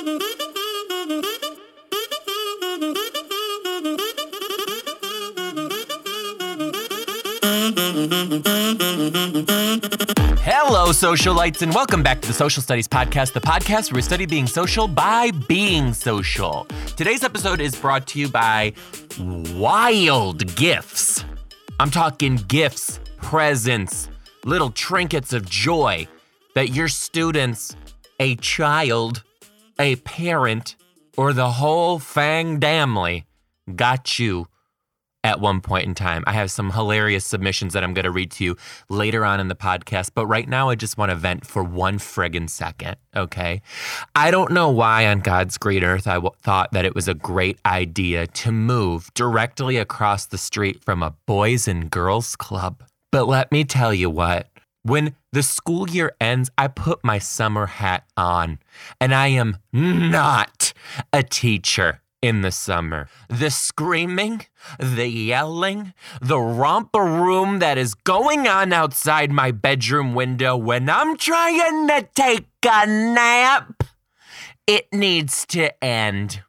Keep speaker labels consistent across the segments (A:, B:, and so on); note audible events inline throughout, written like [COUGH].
A: Hello, socialites, and welcome back to the Social Studies Podcast, the podcast where we study being social by being social. Today's episode is brought to you by Wild Gifts. I'm talking gifts, presents, little trinkets of joy that your students, a child, a parent, or the whole fang damly got you at one point in time. I have some hilarious submissions that I'm going to read to you later on in the podcast, but right now I just want to vent for one friggin' second, okay? I don't know why on God's green earth I w- thought that it was a great idea to move directly across the street from a boys and girls club. But let me tell you what. When the school year ends, I put my summer hat on, and I am not a teacher in the summer. The screaming, the yelling, the romper room that is going on outside my bedroom window when I'm trying to take a nap, it needs to end.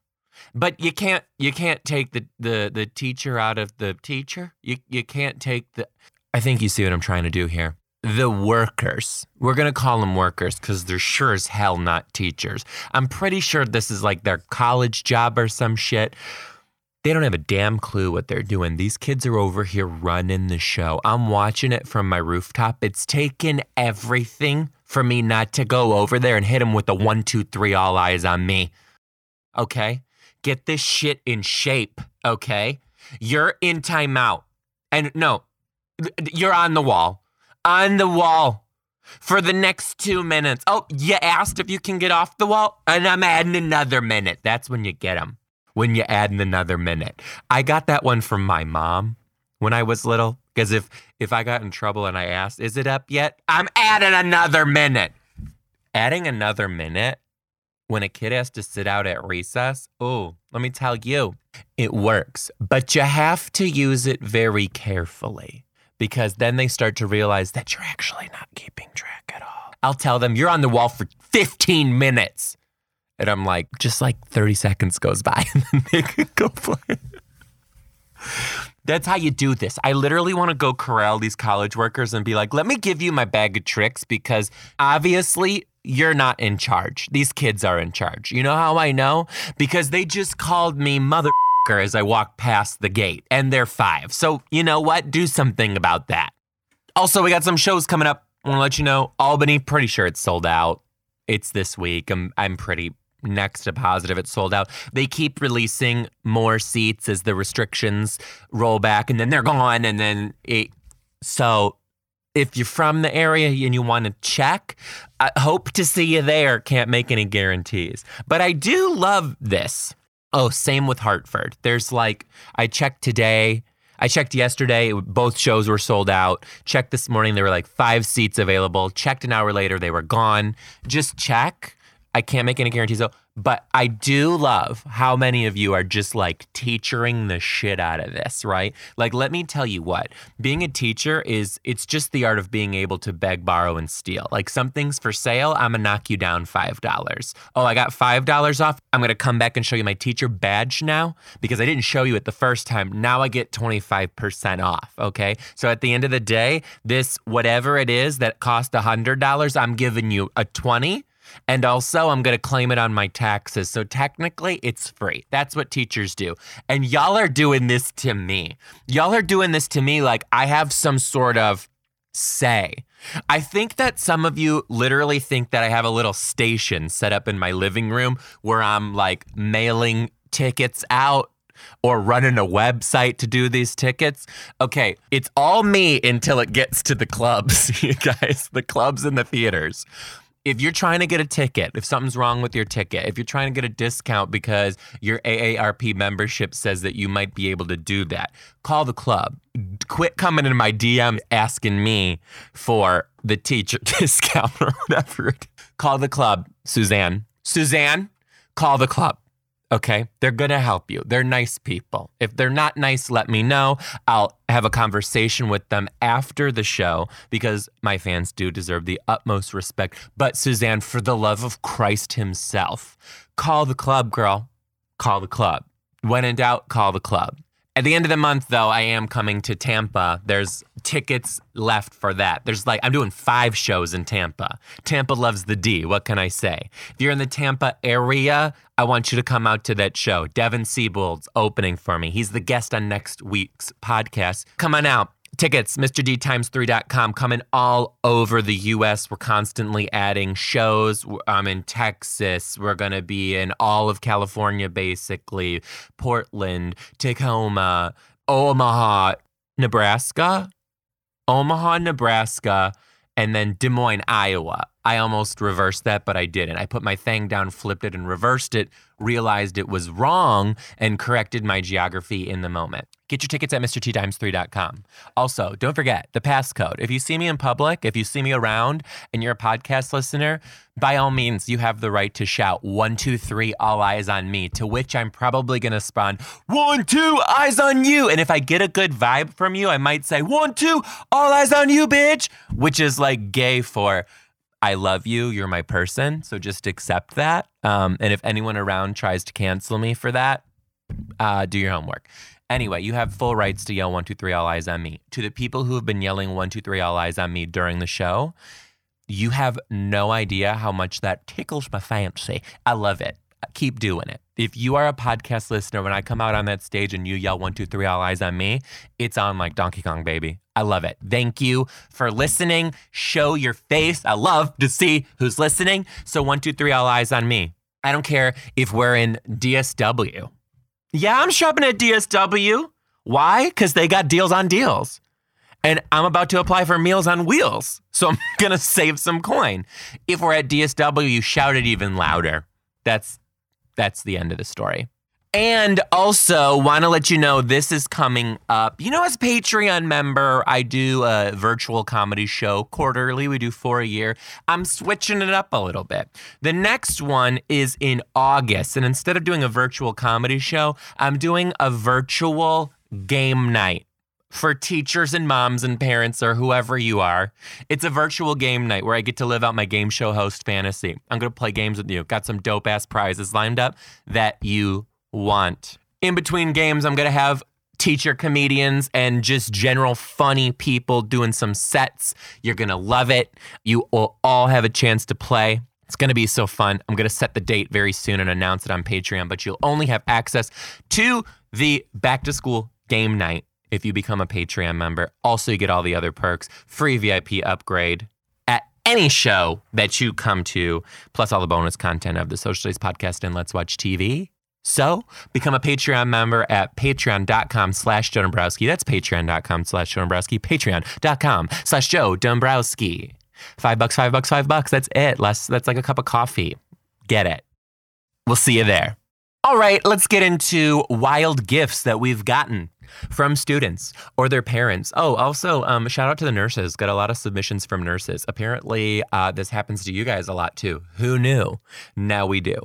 A: But you can't you can't take the, the, the teacher out of the teacher. You you can't take the I think you see what I'm trying to do here the workers. We're going to call them workers because they're sure as hell not teachers. I'm pretty sure this is like their college job or some shit. They don't have a damn clue what they're doing. These kids are over here running the show. I'm watching it from my rooftop. It's taken everything for me not to go over there and hit them with the one, two, three, all eyes on me. Okay? Get this shit in shape. Okay? You're in timeout. And no, you're on the wall on the wall for the next two minutes. Oh, you asked if you can get off the wall, and I'm adding another minute. That's when you get them, when you add in another minute. I got that one from my mom when I was little, because if if I got in trouble and I asked, "Is it up yet?" I'm adding another minute. Adding another minute when a kid has to sit out at recess. Oh, let me tell you, it works, but you have to use it very carefully because then they start to realize that you're actually not keeping track at all. I'll tell them, you're on the wall for 15 minutes. And I'm like, just like 30 seconds goes by [LAUGHS] and then they can go it. That's how you do this. I literally want to go corral these college workers and be like, let me give you my bag of tricks because obviously you're not in charge. These kids are in charge. You know how I know? Because they just called me mother as I walk past the gate, and they're five. So, you know what? Do something about that. Also, we got some shows coming up. I want to let you know Albany, pretty sure it's sold out. It's this week. I'm, I'm pretty next to positive it's sold out. They keep releasing more seats as the restrictions roll back, and then they're gone. And then it, so if you're from the area and you want to check, I hope to see you there. Can't make any guarantees. But I do love this. Oh, same with Hartford. There's like, I checked today. I checked yesterday. Both shows were sold out. Checked this morning. There were like five seats available. Checked an hour later. They were gone. Just check. I can't make any guarantees though. But I do love how many of you are just like teachering the shit out of this, right? Like, let me tell you what, being a teacher is, it's just the art of being able to beg, borrow, and steal. Like, something's for sale, I'm gonna knock you down $5. Oh, I got $5 off. I'm gonna come back and show you my teacher badge now because I didn't show you it the first time. Now I get 25% off, okay? So at the end of the day, this, whatever it is that cost $100, I'm giving you a 20 and also, I'm going to claim it on my taxes. So technically, it's free. That's what teachers do. And y'all are doing this to me. Y'all are doing this to me like I have some sort of say. I think that some of you literally think that I have a little station set up in my living room where I'm like mailing tickets out or running a website to do these tickets. Okay, it's all me until it gets to the clubs, [LAUGHS] you guys, the clubs and the theaters if you're trying to get a ticket, if something's wrong with your ticket, if you're trying to get a discount because your AARP membership says that you might be able to do that, call the club. Quit coming into my DM asking me for the teacher [LAUGHS] discount or whatever. Call the club, Suzanne. Suzanne, call the club. Okay. They're going to help you. They're nice people. If they're not nice, let me know. I'll have a conversation with them after the show because my fans do deserve the utmost respect. But Suzanne, for the love of Christ himself, call the club, girl. Call the club. When in doubt, call the club. At the end of the month, though, I am coming to Tampa. There's tickets left for that. There's like, I'm doing five shows in Tampa. Tampa loves the D. What can I say? If you're in the Tampa area, I want you to come out to that show. Devin Siebold's opening for me. He's the guest on next week's podcast. Come on out. Tickets, MrDtimes3.com, coming all over the US. We're constantly adding shows. I'm in Texas. We're going to be in all of California, basically, Portland, Tacoma, Omaha, Nebraska, Omaha, Nebraska, and then Des Moines, Iowa. I almost reversed that, but I didn't. I put my thing down, flipped it, and reversed it, realized it was wrong, and corrected my geography in the moment. Get your tickets at MrTimes3.com. Also, don't forget the passcode. If you see me in public, if you see me around and you're a podcast listener, by all means, you have the right to shout one, two, three, all eyes on me, to which I'm probably going to spawn one, two, eyes on you. And if I get a good vibe from you, I might say, one, two, all eyes on you, bitch, which is like gay for, I love you. You're my person. So just accept that. Um, and if anyone around tries to cancel me for that, uh, do your homework. Anyway, you have full rights to yell one, two, three, all eyes on me. To the people who have been yelling one, two, three, all eyes on me during the show, you have no idea how much that tickles my fancy. I love it. Keep doing it. If you are a podcast listener, when I come out on that stage and you yell one, two, three, all eyes on me, it's on like Donkey Kong, baby. I love it. Thank you for listening. Show your face. I love to see who's listening. So, one, two, three, all eyes on me. I don't care if we're in DSW. Yeah, I'm shopping at DSW. Why? Because they got deals on deals. And I'm about to apply for Meals on Wheels. So [LAUGHS] I'm going to save some coin. If we're at DSW, you shout it even louder. That's that's the end of the story. And also, want to let you know this is coming up. You know, as a Patreon member, I do a virtual comedy show quarterly. We do four a year. I'm switching it up a little bit. The next one is in August. And instead of doing a virtual comedy show, I'm doing a virtual game night for teachers and moms and parents or whoever you are. It's a virtual game night where I get to live out my game show host fantasy. I'm going to play games with you. Got some dope ass prizes lined up that you want. In between games, I'm going to have teacher comedians and just general funny people doing some sets. You're going to love it. You will all have a chance to play. It's going to be so fun. I'm going to set the date very soon and announce it on Patreon, but you'll only have access to the back to school game night if you become a Patreon member. Also, you get all the other perks, free VIP upgrade at any show that you come to, plus all the bonus content of the Social Studies Podcast and Let's Watch TV. So become a Patreon member at patreon.com slash Joe Dombrowski. That's patreon.com slash Joe Dombrowski. Patreon.com slash Joe Dombrowski. Five bucks, five bucks, five bucks. That's it. Less, that's like a cup of coffee. Get it. We'll see you there. All right, let's get into wild gifts that we've gotten from students or their parents. Oh, also, um, shout out to the nurses. Got a lot of submissions from nurses. Apparently, uh, this happens to you guys a lot too. Who knew? Now we do.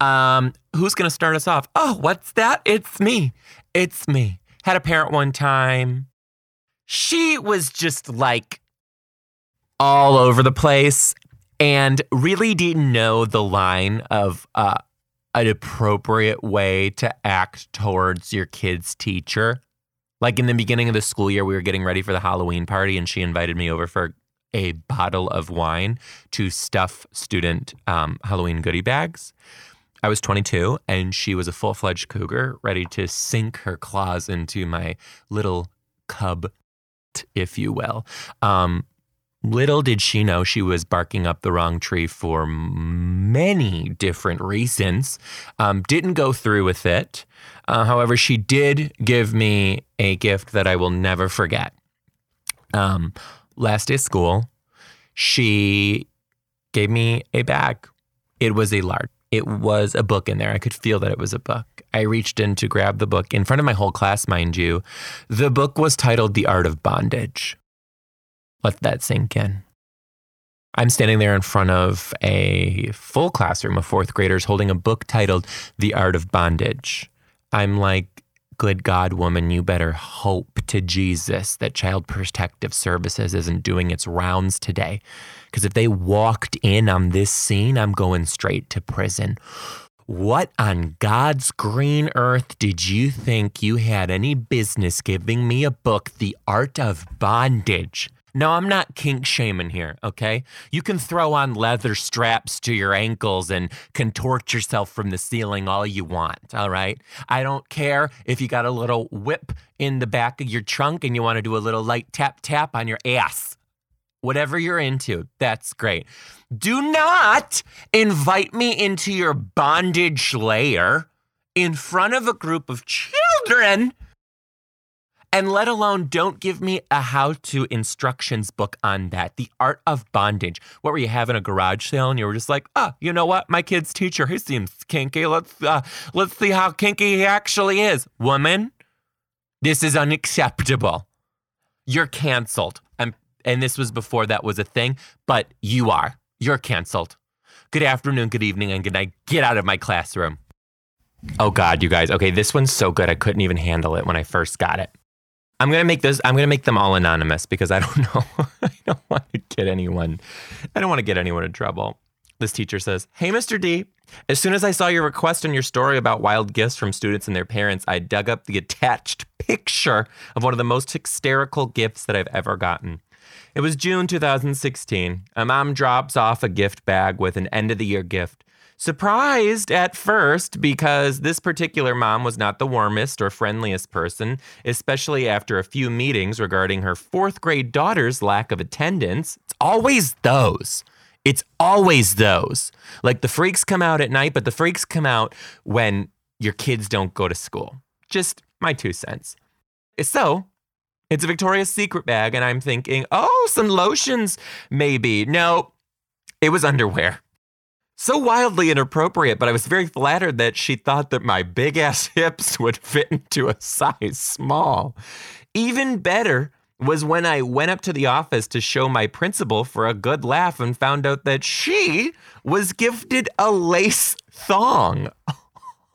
A: Um, who's going to start us off? Oh, what's that? It's me. It's me. Had a parent one time. She was just like all over the place and really didn't know the line of uh, an appropriate way to act towards your kid's teacher. Like in the beginning of the school year, we were getting ready for the Halloween party, and she invited me over for a bottle of wine to stuff student um, Halloween goodie bags. I was 22, and she was a full fledged cougar, ready to sink her claws into my little cub, if you will. Um, Little did she know she was barking up the wrong tree for many different reasons. Um, didn't go through with it. Uh, however, she did give me a gift that I will never forget. Um, last day of school, she gave me a bag. It was a large. It was a book in there. I could feel that it was a book. I reached in to grab the book in front of my whole class, mind you. The book was titled The Art of Bondage. Let that sink in. I'm standing there in front of a full classroom of fourth graders holding a book titled The Art of Bondage. I'm like, good God, woman, you better hope to Jesus that Child Protective Services isn't doing its rounds today. Because if they walked in on this scene, I'm going straight to prison. What on God's green earth did you think you had any business giving me a book, The Art of Bondage? No, I'm not kink shaming here, okay? You can throw on leather straps to your ankles and contort yourself from the ceiling all you want, all right? I don't care if you got a little whip in the back of your trunk and you want to do a little light tap tap on your ass. Whatever you're into, that's great. Do not invite me into your bondage lair in front of a group of children and let alone don't give me a how to instructions book on that. The art of bondage. What were you having a garage sale and you were just like, oh, you know what? My kid's teacher, he seems kinky. Let's uh, let's see how kinky he actually is. Woman, this is unacceptable. You're canceled. And and this was before that was a thing, but you are. You're canceled. Good afternoon, good evening, and good night. Get out of my classroom. Oh God, you guys. Okay, this one's so good. I couldn't even handle it when I first got it. I'm gonna make this. I'm gonna make them all anonymous because I don't [LAUGHS] know. I don't want to get anyone. I don't want to get anyone in trouble. This teacher says, "Hey, Mr. D. As soon as I saw your request and your story about wild gifts from students and their parents, I dug up the attached picture of one of the most hysterical gifts that I've ever gotten. It was June 2016. A mom drops off a gift bag with an end of the year gift surprised at first because this particular mom was not the warmest or friendliest person, especially after a few meetings regarding her fourth grade daughter's lack of attendance. It's always those. It's always those. Like the freaks come out at night, but the freaks come out when your kids don't go to school. Just my two cents. So, it's a Victoria's Secret bag, and I'm thinking, oh, some lotions, maybe. No, it was underwear so wildly inappropriate, but I was very flattered that she thought that my big ass [LAUGHS] hips would fit into a size small. Even better was when I went up to the office to show my principal for a good laugh and found out that she was gifted a lace thong. [LAUGHS]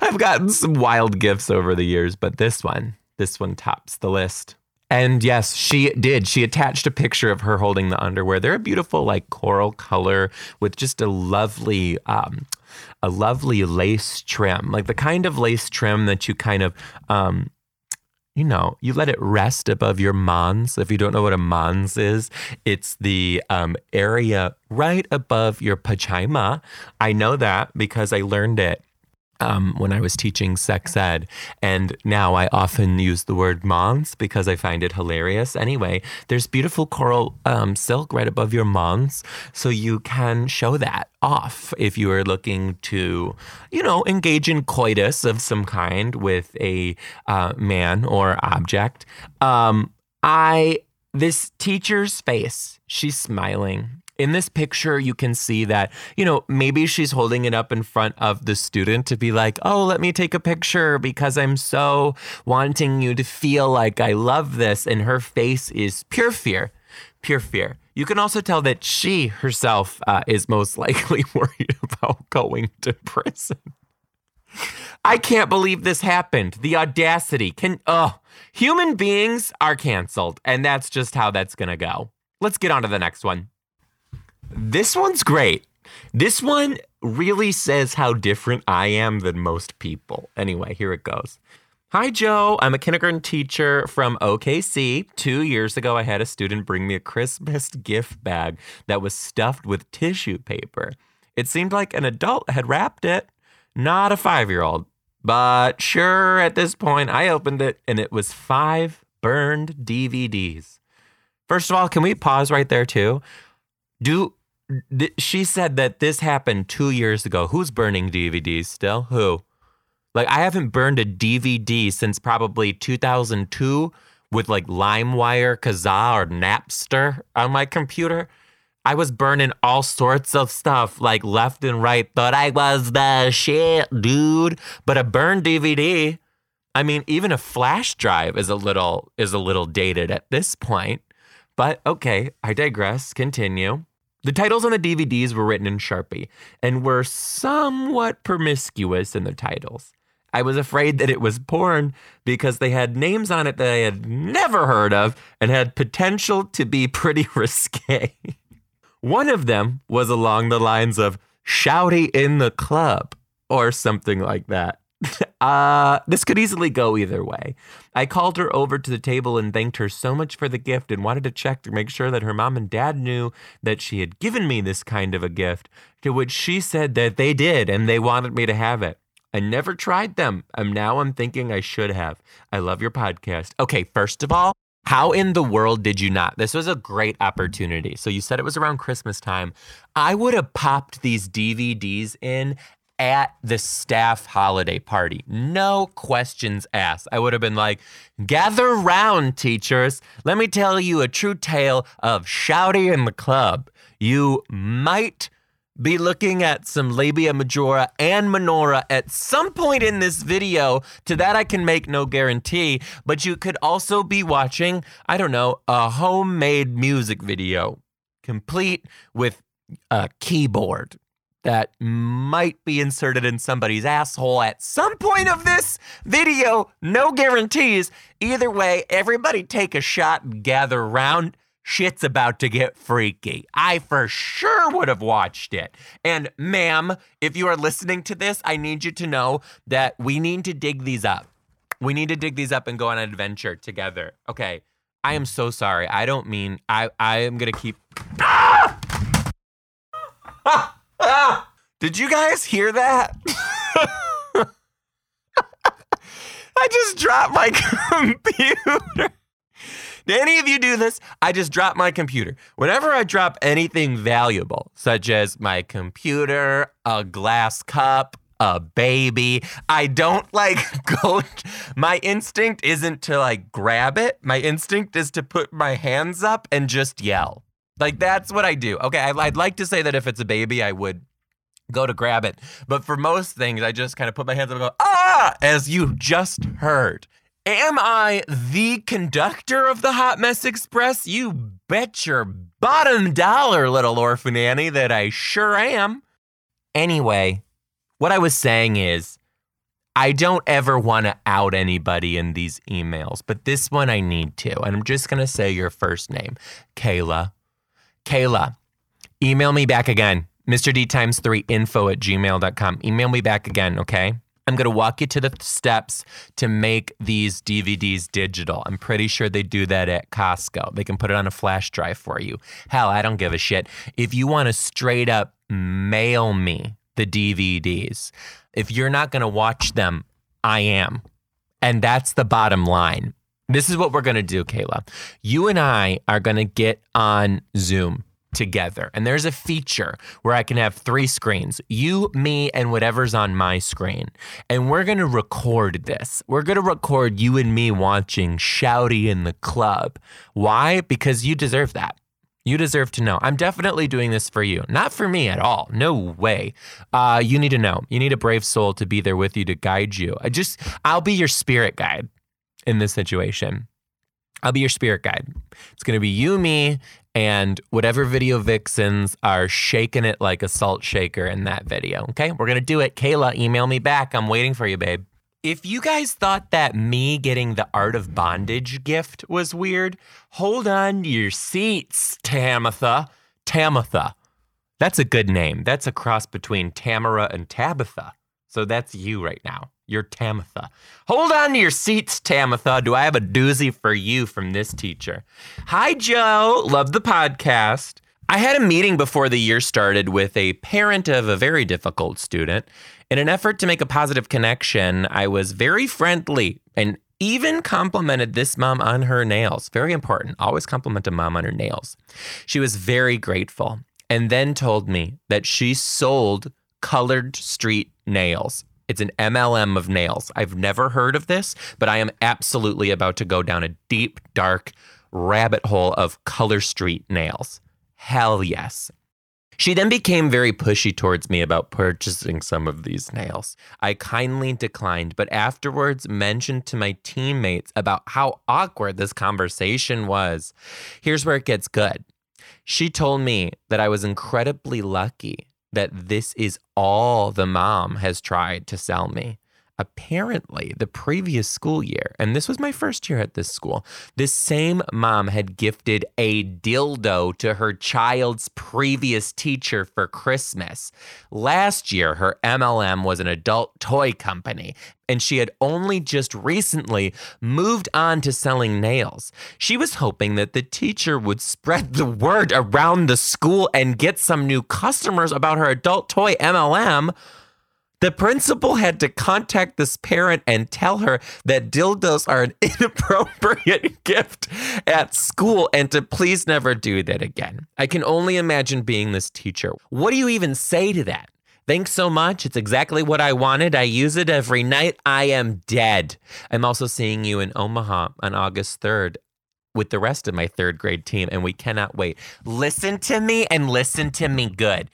A: I've gotten some wild gifts over the years, but this one, this one tops the list. And yes, she did. She attached a picture of her holding the underwear. They're a beautiful, like coral color with just a lovely, um, a lovely lace trim, like the kind of lace trim that you kind of, um, you know, you let it rest above your mons. If you don't know what a mons is, it's the um, area right above your pajama. I know that because I learned it um, when I was teaching sex ed. And now I often use the word mons because I find it hilarious. Anyway, there's beautiful coral um, silk right above your mons. So you can show that off if you are looking to, you know, engage in coitus of some kind with a uh, man or object. Um, I, this teacher's face, she's smiling in this picture, you can see that, you know, maybe she's holding it up in front of the student to be like, oh, let me take a picture because I'm so wanting you to feel like I love this. And her face is pure fear, pure fear. You can also tell that she herself uh, is most [LAUGHS] likely [LAUGHS] worried about going to prison. I can't believe this happened. The audacity. Can oh, human beings are canceled, and that's just how that's gonna go. Let's get on to the next one. This one's great. This one really says how different I am than most people. Anyway, here it goes. Hi, Joe. I'm a kindergarten teacher from OKC. Two years ago, I had a student bring me a Christmas gift bag that was stuffed with tissue paper. It seemed like an adult had wrapped it, not a five year old. But sure, at this point, I opened it and it was five burned DVDs. First of all, can we pause right there too? Do th- she said that this happened two years ago. Who's burning DVDs still? Who? Like I haven't burned a DVD since probably 2002 with like LimeWire, Kazaa, or Napster on my computer. I was burning all sorts of stuff like left and right. Thought I was the shit, dude. But a burned DVD, I mean, even a flash drive is a little is a little dated at this point. But okay, I digress. Continue. The titles on the DVDs were written in Sharpie and were somewhat promiscuous in their titles. I was afraid that it was porn because they had names on it that I had never heard of and had potential to be pretty [LAUGHS] risque. One of them was along the lines of Shouty in the Club or something like that. [LAUGHS] uh, this could easily go either way. I called her over to the table and thanked her so much for the gift and wanted to check to make sure that her mom and dad knew that she had given me this kind of a gift, to which she said that they did and they wanted me to have it. I never tried them. And now I'm thinking I should have. I love your podcast. Okay, first of all, how in the world did you not? This was a great opportunity. So you said it was around Christmas time. I would have popped these DVDs in at the staff holiday party. No questions asked. I would have been like, gather round, teachers. Let me tell you a true tale of Shouty in the club. You might be looking at some labia majora and minora at some point in this video. To that, I can make no guarantee, but you could also be watching, I don't know, a homemade music video complete with a keyboard that might be inserted in somebody's asshole at some point of this video. No guarantees. Either way, everybody take a shot and gather around. Shit's about to get freaky. I for sure would have watched it. And, ma'am, if you are listening to this, I need you to know that we need to dig these up. We need to dig these up and go on an adventure together. Okay. I am so sorry. I don't mean I I am to keep ah! [LAUGHS] Ah! Ah! [LAUGHS] Did you guys hear that? [LAUGHS] I just dropped my [LAUGHS] computer. Did any of you do this? I just drop my computer. Whenever I drop anything valuable, such as my computer, a glass cup, a baby, I don't like go. My instinct isn't to like grab it. My instinct is to put my hands up and just yell. Like that's what I do. Okay, I'd like to say that if it's a baby, I would go to grab it. But for most things, I just kind of put my hands up and go, ah, as you just heard. Am I the conductor of the Hot Mess Express? You bet your bottom dollar, little orphan Annie, that I sure am. Anyway, what I was saying is, I don't ever want to out anybody in these emails, but this one I need to. And I'm just going to say your first name, Kayla. Kayla, email me back again. Mr. D times three info at gmail.com. Email me back again, okay? I'm going to walk you to the steps to make these DVDs digital. I'm pretty sure they do that at Costco. They can put it on a flash drive for you. Hell, I don't give a shit. If you want to straight up mail me the DVDs, if you're not going to watch them, I am. And that's the bottom line. This is what we're going to do, Kayla. You and I are going to get on Zoom together. And there's a feature where I can have three screens you, me, and whatever's on my screen. And we're going to record this. We're going to record you and me watching Shouty in the club. Why? Because you deserve that. You deserve to know. I'm definitely doing this for you, not for me at all. No way. Uh, you need to know. You need a brave soul to be there with you to guide you. I just, I'll be your spirit guide in this situation. I'll be your spirit guide. It's going to be you, me, and whatever video vixens are shaking it like a salt shaker in that video. Okay, we're gonna do it. Kayla, email me back. I'm waiting for you, babe. If you guys thought that me getting the Art of Bondage gift was weird, hold on to your seats, Tamitha. Tamitha. That's a good name. That's a cross between Tamara and Tabitha. So that's you right now. You're Tamitha. Hold on to your seats, Tamitha. Do I have a doozy for you from this teacher? Hi, Joe. Love the podcast. I had a meeting before the year started with a parent of a very difficult student. In an effort to make a positive connection, I was very friendly and even complimented this mom on her nails. Very important. Always compliment a mom on her nails. She was very grateful and then told me that she sold Color Street nails it's an MLM of nails. I've never heard of this, but I am absolutely about to go down a deep, dark rabbit hole of Color Street nails. Hell yes. She then became very pushy towards me about purchasing some of these nails. I kindly declined, but afterwards mentioned to my teammates about how awkward this conversation was. Here's where it gets good. She told me that I was incredibly lucky that this is all the mom has tried to sell me apparently the previous school year, and this was my first year at this school, this same mom had gifted a dildo to her child's previous teacher for Christmas. Last year, her MLM was an adult toy company, and she had only just recently moved on to selling nails. She was hoping that the teacher would spread the word around the school and get some new customers about her adult toy MLM. The principal had to contact this parent and tell her that dildos are an [LAUGHS] inappropriate gift at school and to please never do that again. I can only imagine being this teacher. What do you even say to that? Thanks so much. It's exactly what I wanted. I use it every night. I am dead. I'm also seeing you in Omaha on August 3rd with the rest of my third grade team, and we cannot wait. Listen to me and listen to me good.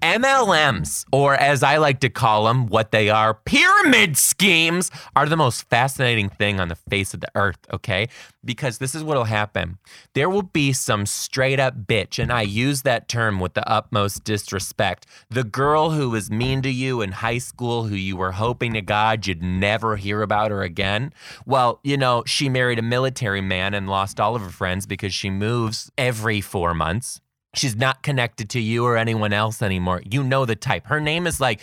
A: MLMs, or as I like to call them, what they are, pyramid schemes, are the most fascinating thing on the face of the earth, okay? Because this is what'll happen. There will be some straight up bitch, and I use that term with the utmost disrespect. The girl who was mean to you in high school, who you were hoping to God you'd never hear about her again. Well, you know, she married a military man and lost all of her friends because she moves every four months. She's not connected to you or anyone else anymore. You know the type. Her name is like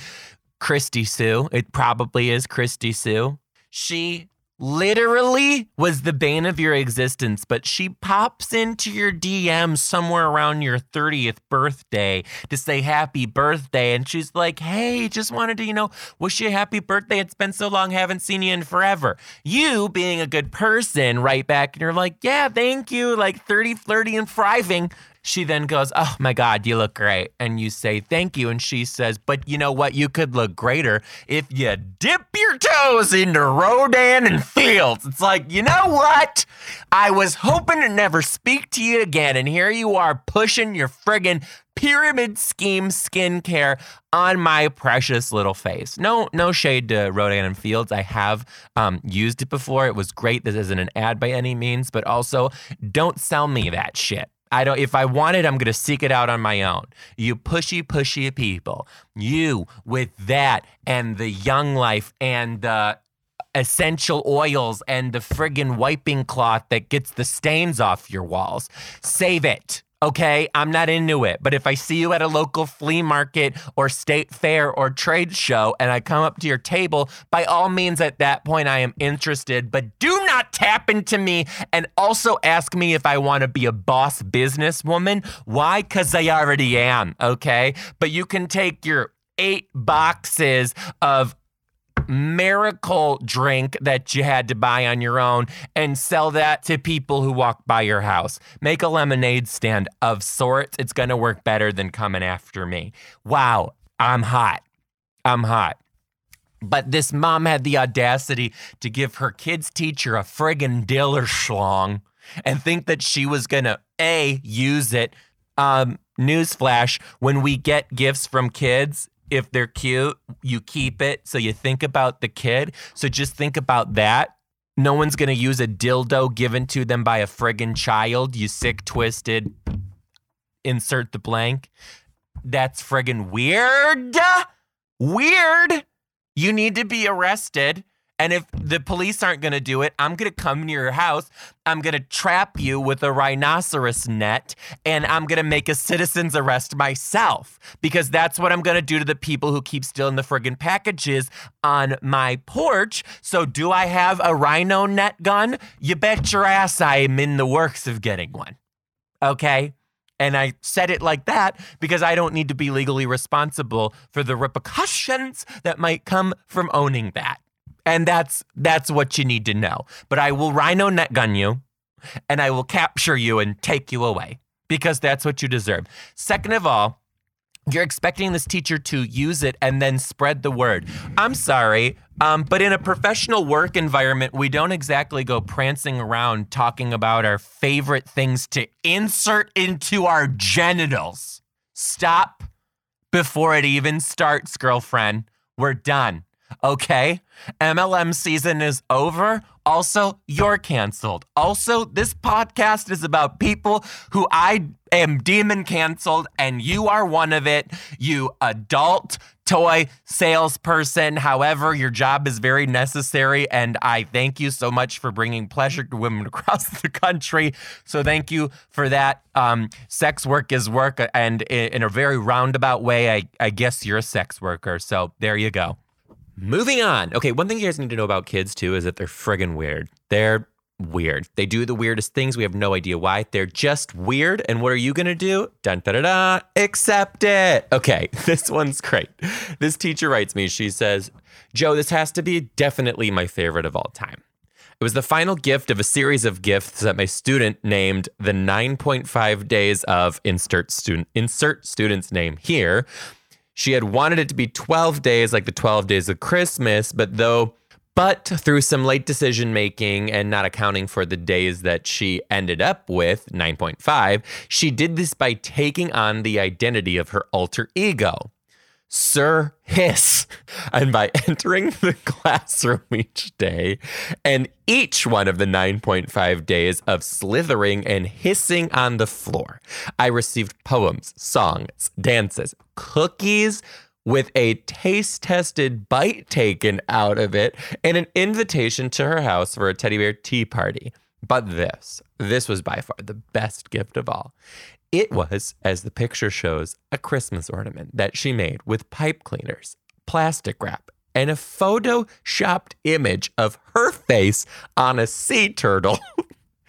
A: Christy Sue. It probably is Christy Sue. She literally was the bane of your existence, but she pops into your DM somewhere around your 30th birthday to say happy birthday. And she's like, hey, just wanted to, you know, wish you a happy birthday. It's been so long, haven't seen you in forever. You, being a good person, right back, and you're like, yeah, thank you, like 30, flirty, and thriving. She then goes, Oh my God, you look great. And you say, Thank you. And she says, But you know what? You could look greater if you dip your toes into Rodan and Fields. It's like, you know what? I was hoping to never speak to you again. And here you are pushing your friggin' pyramid scheme skincare on my precious little face. No, no shade to Rodan and Fields. I have um, used it before. It was great. This isn't an ad by any means, but also don't sell me that shit. I don't. If I want it, I'm gonna seek it out on my own. You pushy, pushy people. You with that and the Young Life and the essential oils and the friggin' wiping cloth that gets the stains off your walls. Save it. Okay, I'm not into it. But if I see you at a local flea market or state fair or trade show and I come up to your table, by all means, at that point, I am interested. But do not tap into me and also ask me if I want to be a boss businesswoman. Why? Because I already am. Okay, but you can take your eight boxes of miracle drink that you had to buy on your own and sell that to people who walk by your house. Make a lemonade stand of sorts. It's going to work better than coming after me. Wow, I'm hot. I'm hot. But this mom had the audacity to give her kid's teacher a friggin' diller schlong and think that she was to A, use it. Um, newsflash when we get gifts from kids, if they're cute, you keep it. So you think about the kid. So just think about that. No one's going to use a dildo given to them by a friggin' child, you sick, twisted, insert the blank. That's friggin' weird. Weird. You need to be arrested. And if the police aren't going to do it, I'm going to come to your house. I'm going to trap you with a rhinoceros net and I'm going to make a citizen's arrest myself because that's what I'm going to do to the people who keep stealing the friggin' packages on my porch. So, do I have a rhino net gun? You bet your ass I am in the works of getting one. Okay? And I said it like that because I don't need to be legally responsible for the repercussions that might come from owning that. And that's that's what you need to know. But I will rhino net gun you and I will capture you and take you away because that's what you deserve. Second of all, you're expecting this teacher to use it and then spread the word. I'm sorry, um, but in a professional work environment, we don't exactly go prancing around talking about our favorite things to insert into our genitals. Stop before it even starts, girlfriend. We're done. Okay? MLM season is over. Also, you're canceled. Also, this podcast is about people who I am demon canceled, and you are one of it. You adult toy salesperson. However, your job is very necessary, and I thank you so much for bringing pleasure to women [LAUGHS] across the country. So, thank you for that. Um, sex work is work, and in a very roundabout way, I, I guess you're a sex worker. So, there you go. Moving on. Okay, one thing you guys need to know about kids too is that they're friggin' weird. They're weird. They do the weirdest things. We have no idea why. They're just weird. And what are you gonna do? Dun da da da. Accept it. Okay, [LAUGHS] this one's great. This teacher writes me. She says, "Joe, this has to be definitely my favorite of all time." It was the final gift of a series of gifts that my student named the 9.5 days of insert student insert student's name here she had wanted it to be 12 days, like the 12 days of Christmas, but though, but through some late decision making and not accounting for the days that she ended up with, 9.5, she did this by taking on the identity of her alter ego. Sir Hiss. And by [LAUGHS] entering the classroom each day and each one of the 9.5 days of slithering and hissing on the floor, I received poems, songs, dances, cookies with a taste tested bite taken out of it and an invitation to her house for a teddy bear tea party. But this, this was by far the best gift of all. It was, as the picture shows, a Christmas ornament that she made with pipe cleaners, plastic wrap, and a photoshopped image of her face on a sea turtle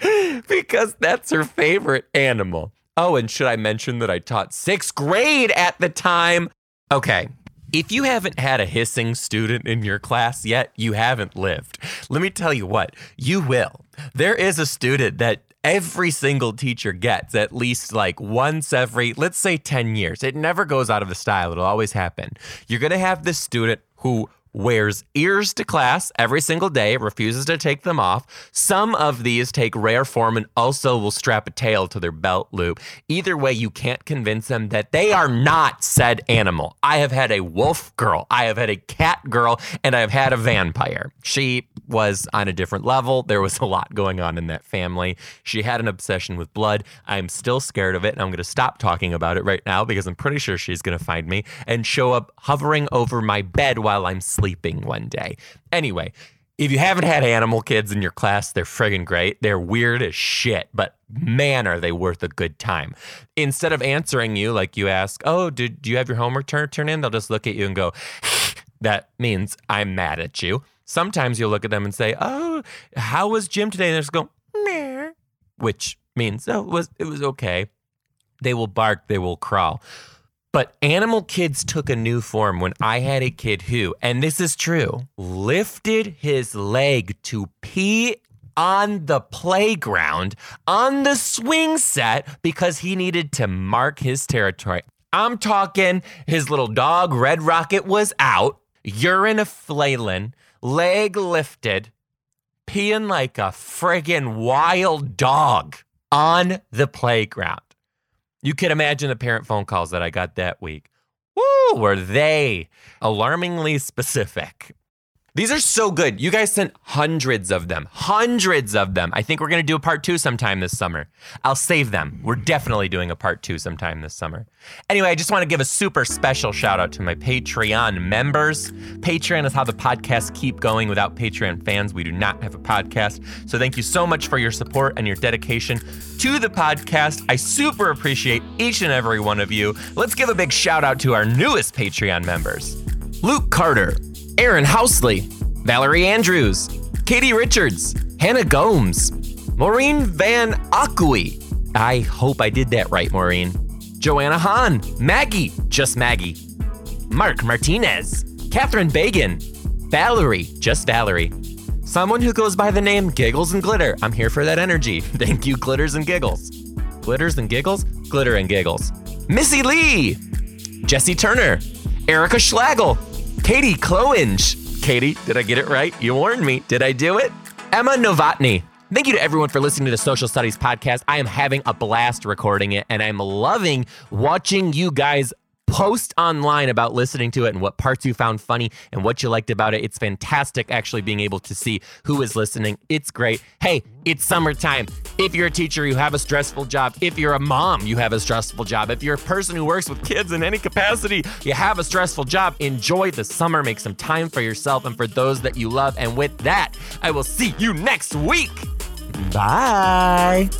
A: [LAUGHS] because that's her favorite animal. Oh, and should I mention that I taught sixth grade at the time? Okay. If you haven't had a hissing student in your class yet, you haven't lived. Let me tell you what, you will. There is a student that every single teacher gets at least like once every, let's say 10 years. It never goes out of the style, it'll always happen. You're gonna have this student who wears ears to class every single day, refuses to take them off. Some of these take rare form and also will strap a tail to their belt loop. Either way, you can't convince them that they are not said animal. I have had a wolf girl, I have had a cat girl, and I have had a vampire. She was on a different level. There was a lot going on in that family. She had an obsession with blood. I'm still scared of it, and I'm going to stop talking about it right now because I'm pretty sure she's going to find me and show up hovering over my bed while I'm sleeping sleeping one day. Anyway, if you haven't had animal kids in your class, they're friggin' great. They're weird as shit, but man, are they worth a good time. Instead of answering you like you ask, Oh, did do you have your homework turn, turn in? They'll just look at you and go, [LAUGHS] That means I'm mad at you. Sometimes you'll look at them and say, Oh, how was gym today? And they just go, Meh, which means, Oh, it was, it was okay. They will bark, they will crawl. But animal kids took a new form when I had a kid who, and this is true, lifted his leg to pee on the playground on the swing set because he needed to mark his territory. I'm talking his little dog, Red Rocket, was out, urine a flailin', leg lifted, peeing like a friggin' wild dog on the playground. You can imagine the parent phone calls that I got that week. Woo, were they alarmingly specific? These are so good. You guys sent hundreds of them, hundreds of them. I think we're going to do a part two sometime this summer. I'll save them. We're definitely doing a part two sometime this summer. Anyway, I just want to give a super special shout out to my Patreon members. Patreon is how the podcasts keep going. Without Patreon fans, we do not have a podcast. So thank you so much for your support and your dedication to the podcast. I super appreciate each and every one of you. Let's give a big shout out to our newest Patreon members Luke Carter. Aaron Housley, Valerie Andrews, Katie Richards, Hannah Gomes, Maureen Van Akui. I hope I did that right, Maureen. Joanna Hahn, Maggie, just Maggie, Mark Martinez, Catherine Bagan, Valerie, just Valerie. Someone who goes by the name Giggles and Glitter. I'm here for that energy. [LAUGHS] Thank you, Glitters and Giggles. Glitters and Giggles? Glitter and Giggles. Missy Lee, Jesse Turner, Erica Schlagel, Katie Cloinge. Katie, did I get it right? You warned me. Did I do it? Emma Novotny, Thank you to everyone for listening to the Social Studies Podcast. I am having a blast recording it, and I'm loving watching you guys post online about listening to it and what parts you found funny and what you liked about it. It's fantastic actually being able to see who is listening. It's great. Hey, it's summertime. If you're a teacher, you have a stressful job. If you're a mom, you have a stressful job. If you're a person who works with kids in any capacity, you have a stressful job. Enjoy the summer. Make some time for yourself and for those that you love. And with that, I will see you next week. Bye.